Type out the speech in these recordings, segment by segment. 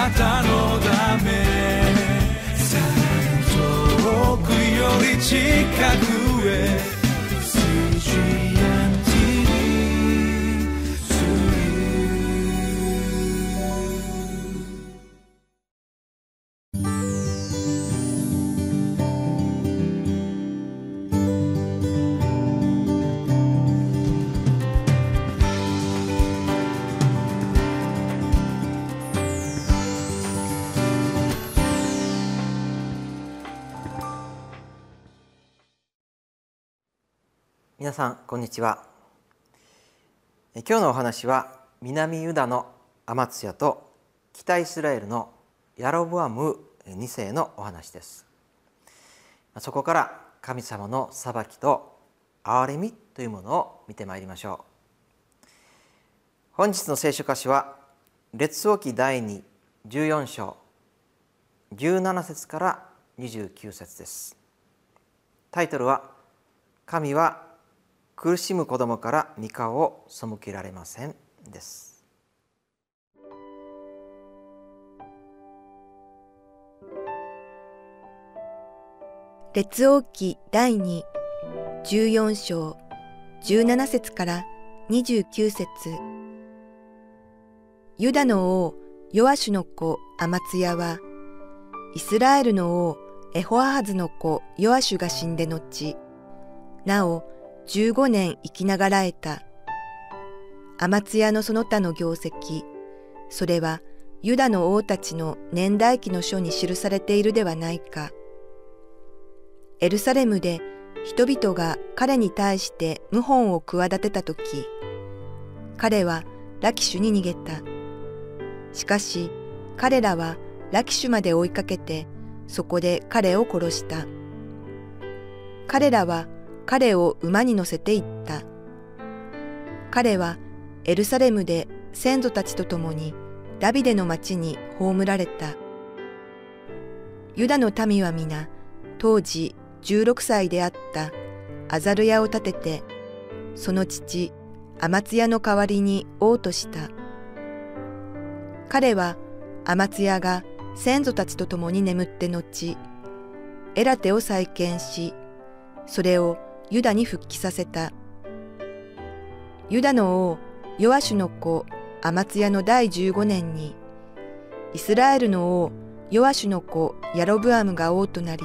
なたのため。さらに遠くより近くへ。皆さんこんにちは。今日のお話は南ユダのアマツヤと北イスラエルのヤロブアム2世のお話です。そこから神様の裁きと憐れみというものを見てまいりましょう。本日の聖書歌詞は列王記第2 14章17節から29節です。タイトルは神は苦しむ子供から御顔を背けられませんです。列王記第2 14章17節から29節。ユダの王ヨアシュの子アマツヤはイスラエルの王エホアハズの子ヨアシュが死んで後なお15年生きながらえた。アマツヤのその他の業績、それはユダの王たちの年代記の書に記されているではないか。エルサレムで人々が彼に対して謀反を企てたとき、彼はラキシュに逃げた。しかし彼らはラキシュまで追いかけてそこで彼を殺した。彼らは彼を馬に乗せて行った。彼はエルサレムで先祖たちと共にダビデの町に葬られた。ユダの民は皆当時16歳であったアザルヤを立てて、その父アマツヤの代わりに王とした。彼はアマツヤが先祖たちと共に眠って後、エラテを再建し、それをユダに復帰させた。ユダの王ヨアシュの子アマツヤの第15年に、イスラエルの王ヨアシュの子ヤロブアムが王となり、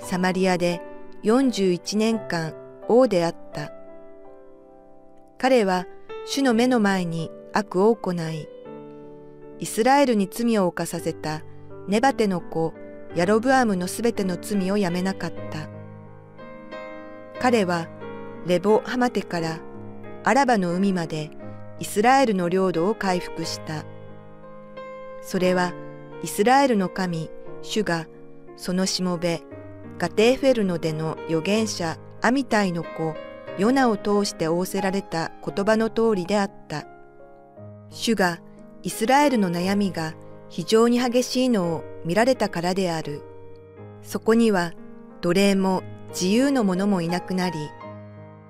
サマリアで41年間王であった。彼は主の目の前に悪を行い、イスラエルに罪を犯させたネバテの子ヤロブアムのすべての罪をやめなかった。彼はレボハマテからアラバの海までイスラエルの領土を回復した。それはイスラエルの神、主がそのしもべ、ガテーフェルノでの預言者アミタイの子、ヨナを通して仰せられた言葉の通りであった。主がイスラエルの悩みが非常に激しいのを見られたからである。そこには奴隷も自由の者もいなくなり、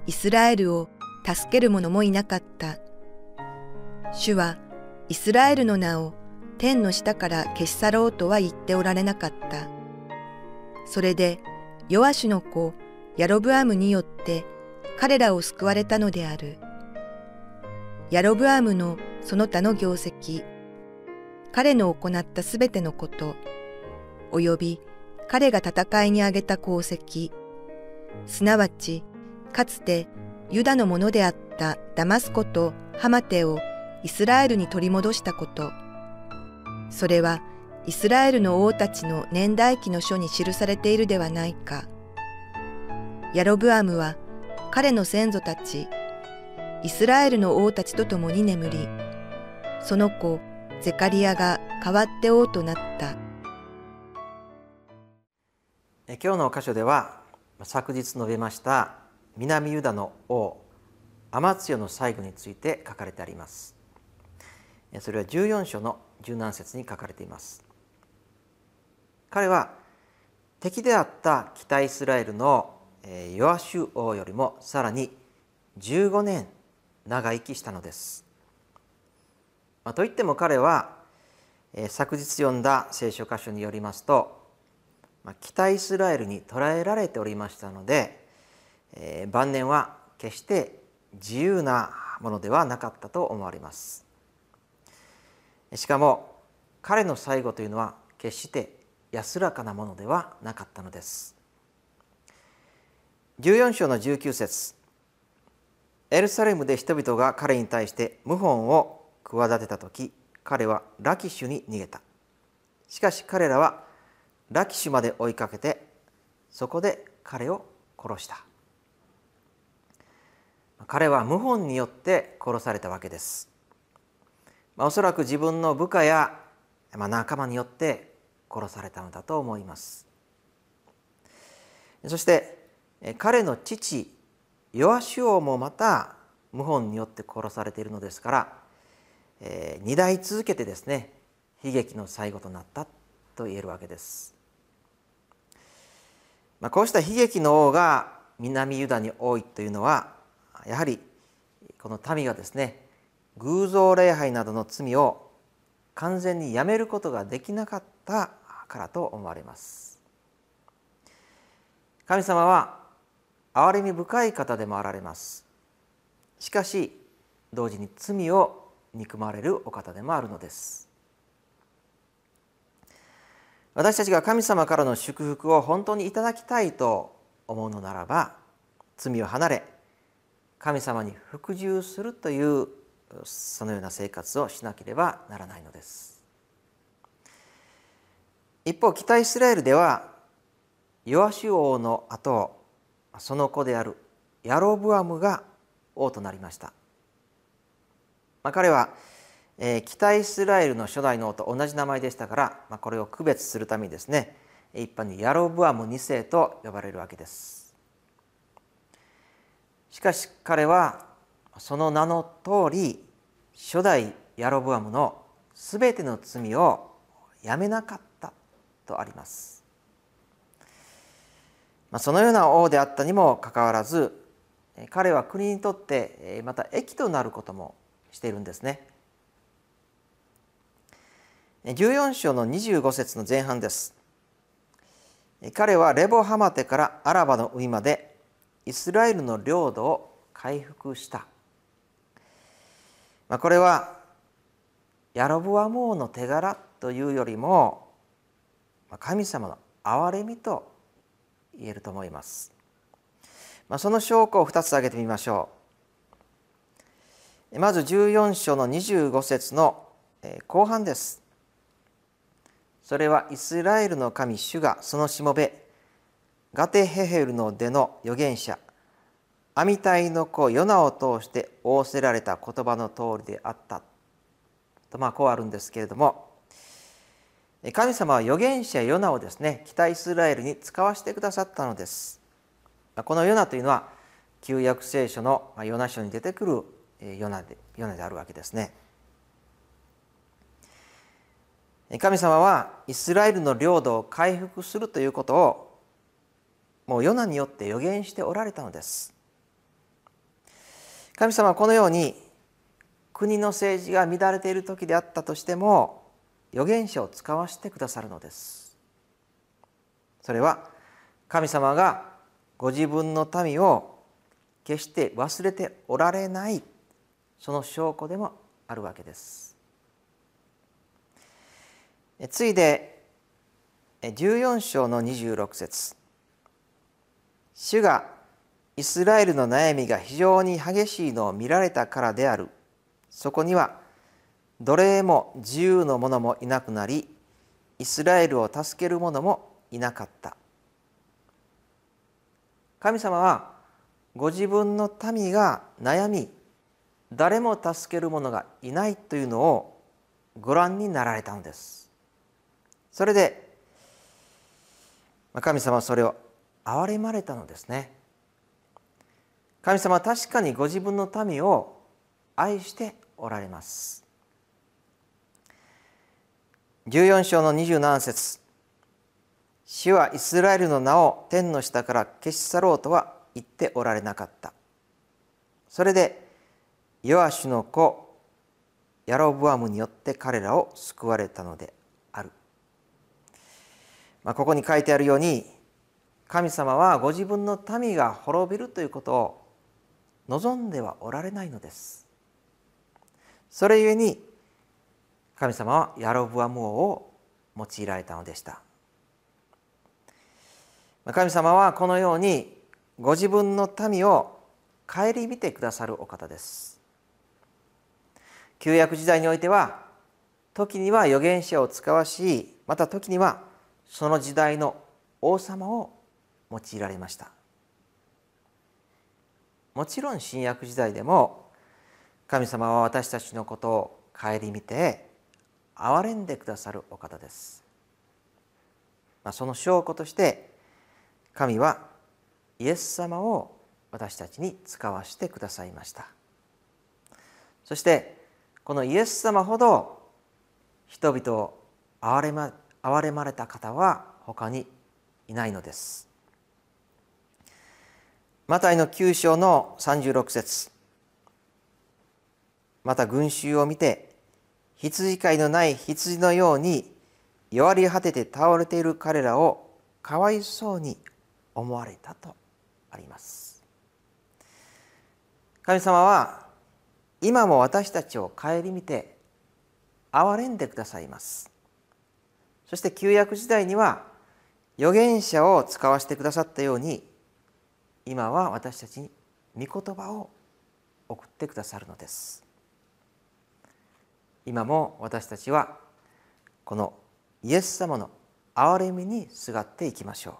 イスラエルを助ける者もいなかった。主はイスラエルの名を天の下から消し去ろうとは言っておられなかった。それで、ヨアシュの子、ヤロブアムによって彼らを救われたのである。ヤロブアムのその他の業績、彼の行ったすべてのこと、及び彼が戦いに挙げた功績、すなわち、かつてユダのものであったダマスコとハマテをイスラエルに取り戻したこと。それはイスラエルの王たちの年代記の書に記されているではないか。ヤロブアムは彼の先祖たち、イスラエルの王たちと共に眠り、その子ゼカリアが代わって王となった。今日の箇所では昨日述べました南ユダの王アマツヨの最後について書かれてありますそれは14章の17節に書かれています彼は敵であった北イスラエルのヨアシュ王よりもさらに15年長生きしたのです。まあ、といっても彼は昨日読んだ聖書箇所によりますとまあ北イスラエルに捕らえられておりましたので晩年は決して自由なものではなかったと思われます。しかも彼の最後というのは決して安らかなものではなかったのです。14章の19節エルサレムで人々が彼に対して謀反を企てた時彼はラキシュに逃げた。しかし彼らはラキシュまで追いかけてそこで彼を殺した。彼は謀反によって殺されたわけです、まあ、おそらく自分の部下や、まあ、仲間によって殺されたのだと思います。そして彼の父ヨアシュ王もまた謀反によって殺されているのですから、えー、2代続けてですね悲劇の最後となったと言えるわけです。まあ、こうした悲劇の王が南ユダに多いというのはやはりこの民がですね偶像礼拝などの罪を完全にやめることができなかったからと思われます。神様は憐れみ深い方でもあられますしかし同時に罪を憎まれるお方でもあるのです私たちが神様からの祝福を本当にいただきたいと思うのならば罪を離れ神様に服従するというそのような生活をしなければならないのです。一方北イスラエルではヨアシュ王の後その子であるヤロブアムが王となりました、まあ、彼は、えー、北イスラエルの初代の王と同じ名前でしたから、まあ、これを区別するためにですね一般にヤロブアム2世と呼ばれるわけですしかし彼はその名の通り初代ヤロブアムのすべての罪をやめなかったとありますまあ、そのような王であったにもかかわらず彼は国にとってまた益となることもしているんですね。14章の25節の前半です。彼はレボハマテからアラバの海までイスラエルの領土を回復した。まあ、これはヤロブアモーの手柄というよりも神様の憐れみと言えると思います。まあ、その証拠を2つ挙げてみましょう。まず14章の25節の後半です。それはイスラエルの神主がそのしもべガテヘヘルの出の預言者アミタイの子ヨナを通して仰せられた言葉の通りであった。とまあこうあるんですけれども神様は預言者ヨナをですね北イスラエルに使わせてくださったのです。このヨナというのは旧約聖書のヨナ書に出てくるヨナでヨナであるわけですね。神様はイスラエルの領土を回復するということをもうヨナによって予言しておられたのです。神様はこのように国の政治が乱れている時であったとしても預言者を使わせてくださるのです。それは神様がご自分の民を決して忘れておられないその証拠でもあるわけです。次いで14章の26節。主がイスラエルの悩みが非常に激しいのを見られたからである。そこには奴隷も自由の者もいなくなりイスラエルを助ける者もいなかった。神様はご自分の民が悩み誰も助ける者がいないというのをご覧になられたのです。それで神様はそれを憐れまれたのですね。神様は確かにご自分の民を愛しておられます。14章の27節。主はイスラエルの名を天の下から消し去ろうとは言っておられなかった。それでヨアシュの子ヤロブアムによって彼らを救われたのである、まあ、ここに書いてあるように神様はご自分の民が滅びるということを望んではおられないのです。それゆえに神様はヤロブアム王を用いられたのでした。神様はこのようにご自分の民を顧みてくださるお方です。旧約時代においては時には預言者を使わしまた時にはその時代の王様を用いられました。もちろん新約時代でも神様は私たちのことを顧みて憐れんでくださるお方です、まあ、その証拠として神はイエス様を私たちに使わしてくださいました。そしてこのイエス様ほど人々を憐れま憐れまれた方は他にいないのです。マタイの9章の36節。また群衆を見て羊飼いのない羊のように弱り果てて倒れている彼らをかわいそうに思われたとあります。神様は今も私たちを顧みて憐れんでくださいます。そして旧約時代には預言者を使わせてくださったように今は私たちに御言葉を送ってくださるのです。今も私たちはこのイエス様の憐れみにすがっていきましょう。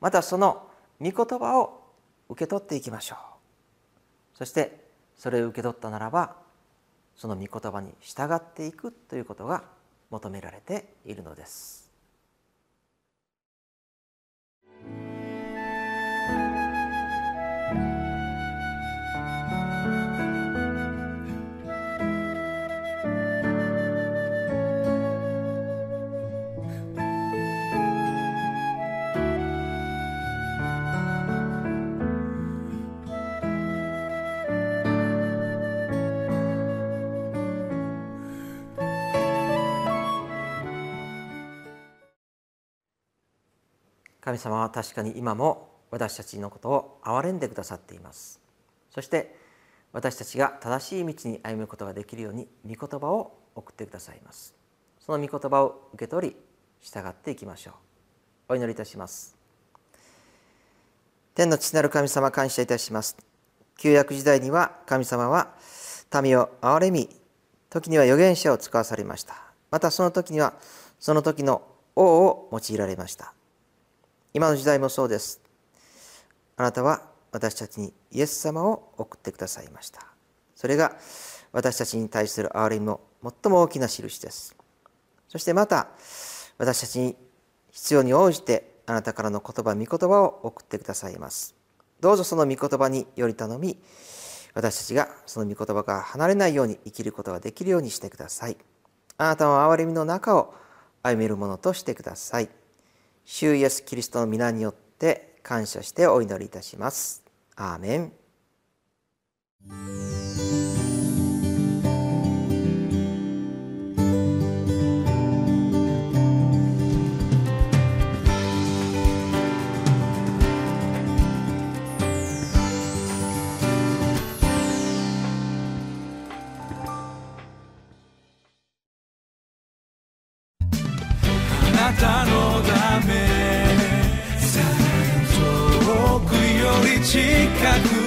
またその御言葉を受け取っていきましょう。そしてそれを受け取ったならばその御言葉に従っていくということが求められているのです。神様は確かに今も私たちのことを憐れんでくださっています。そして私たちが正しい道に歩むことができるように御言葉を送ってくださいます。その御言葉を受け取り従っていきましょう。お祈りいたします。天の父なる神様感謝いたします。旧約時代には神様は民を憐れみ時には預言者を使わされました。またその時にはその時の王を用いられました。今の時代もそうです。あなたは私たちにイエス様を送ってくださいました。それが私たちに対する憐れみの最も大きな印です。そしてまた私たちに必要に応じてあなたからの言葉、御言葉を送ってくださいます。どうぞその御言葉により頼み、私たちがその御言葉から離れないように生きることができるようにしてください。あなたの憐れみの中を歩めるものとしてください。主イエスキリストの皆によって感謝してお祈りいたします。アーメン。たの近くへ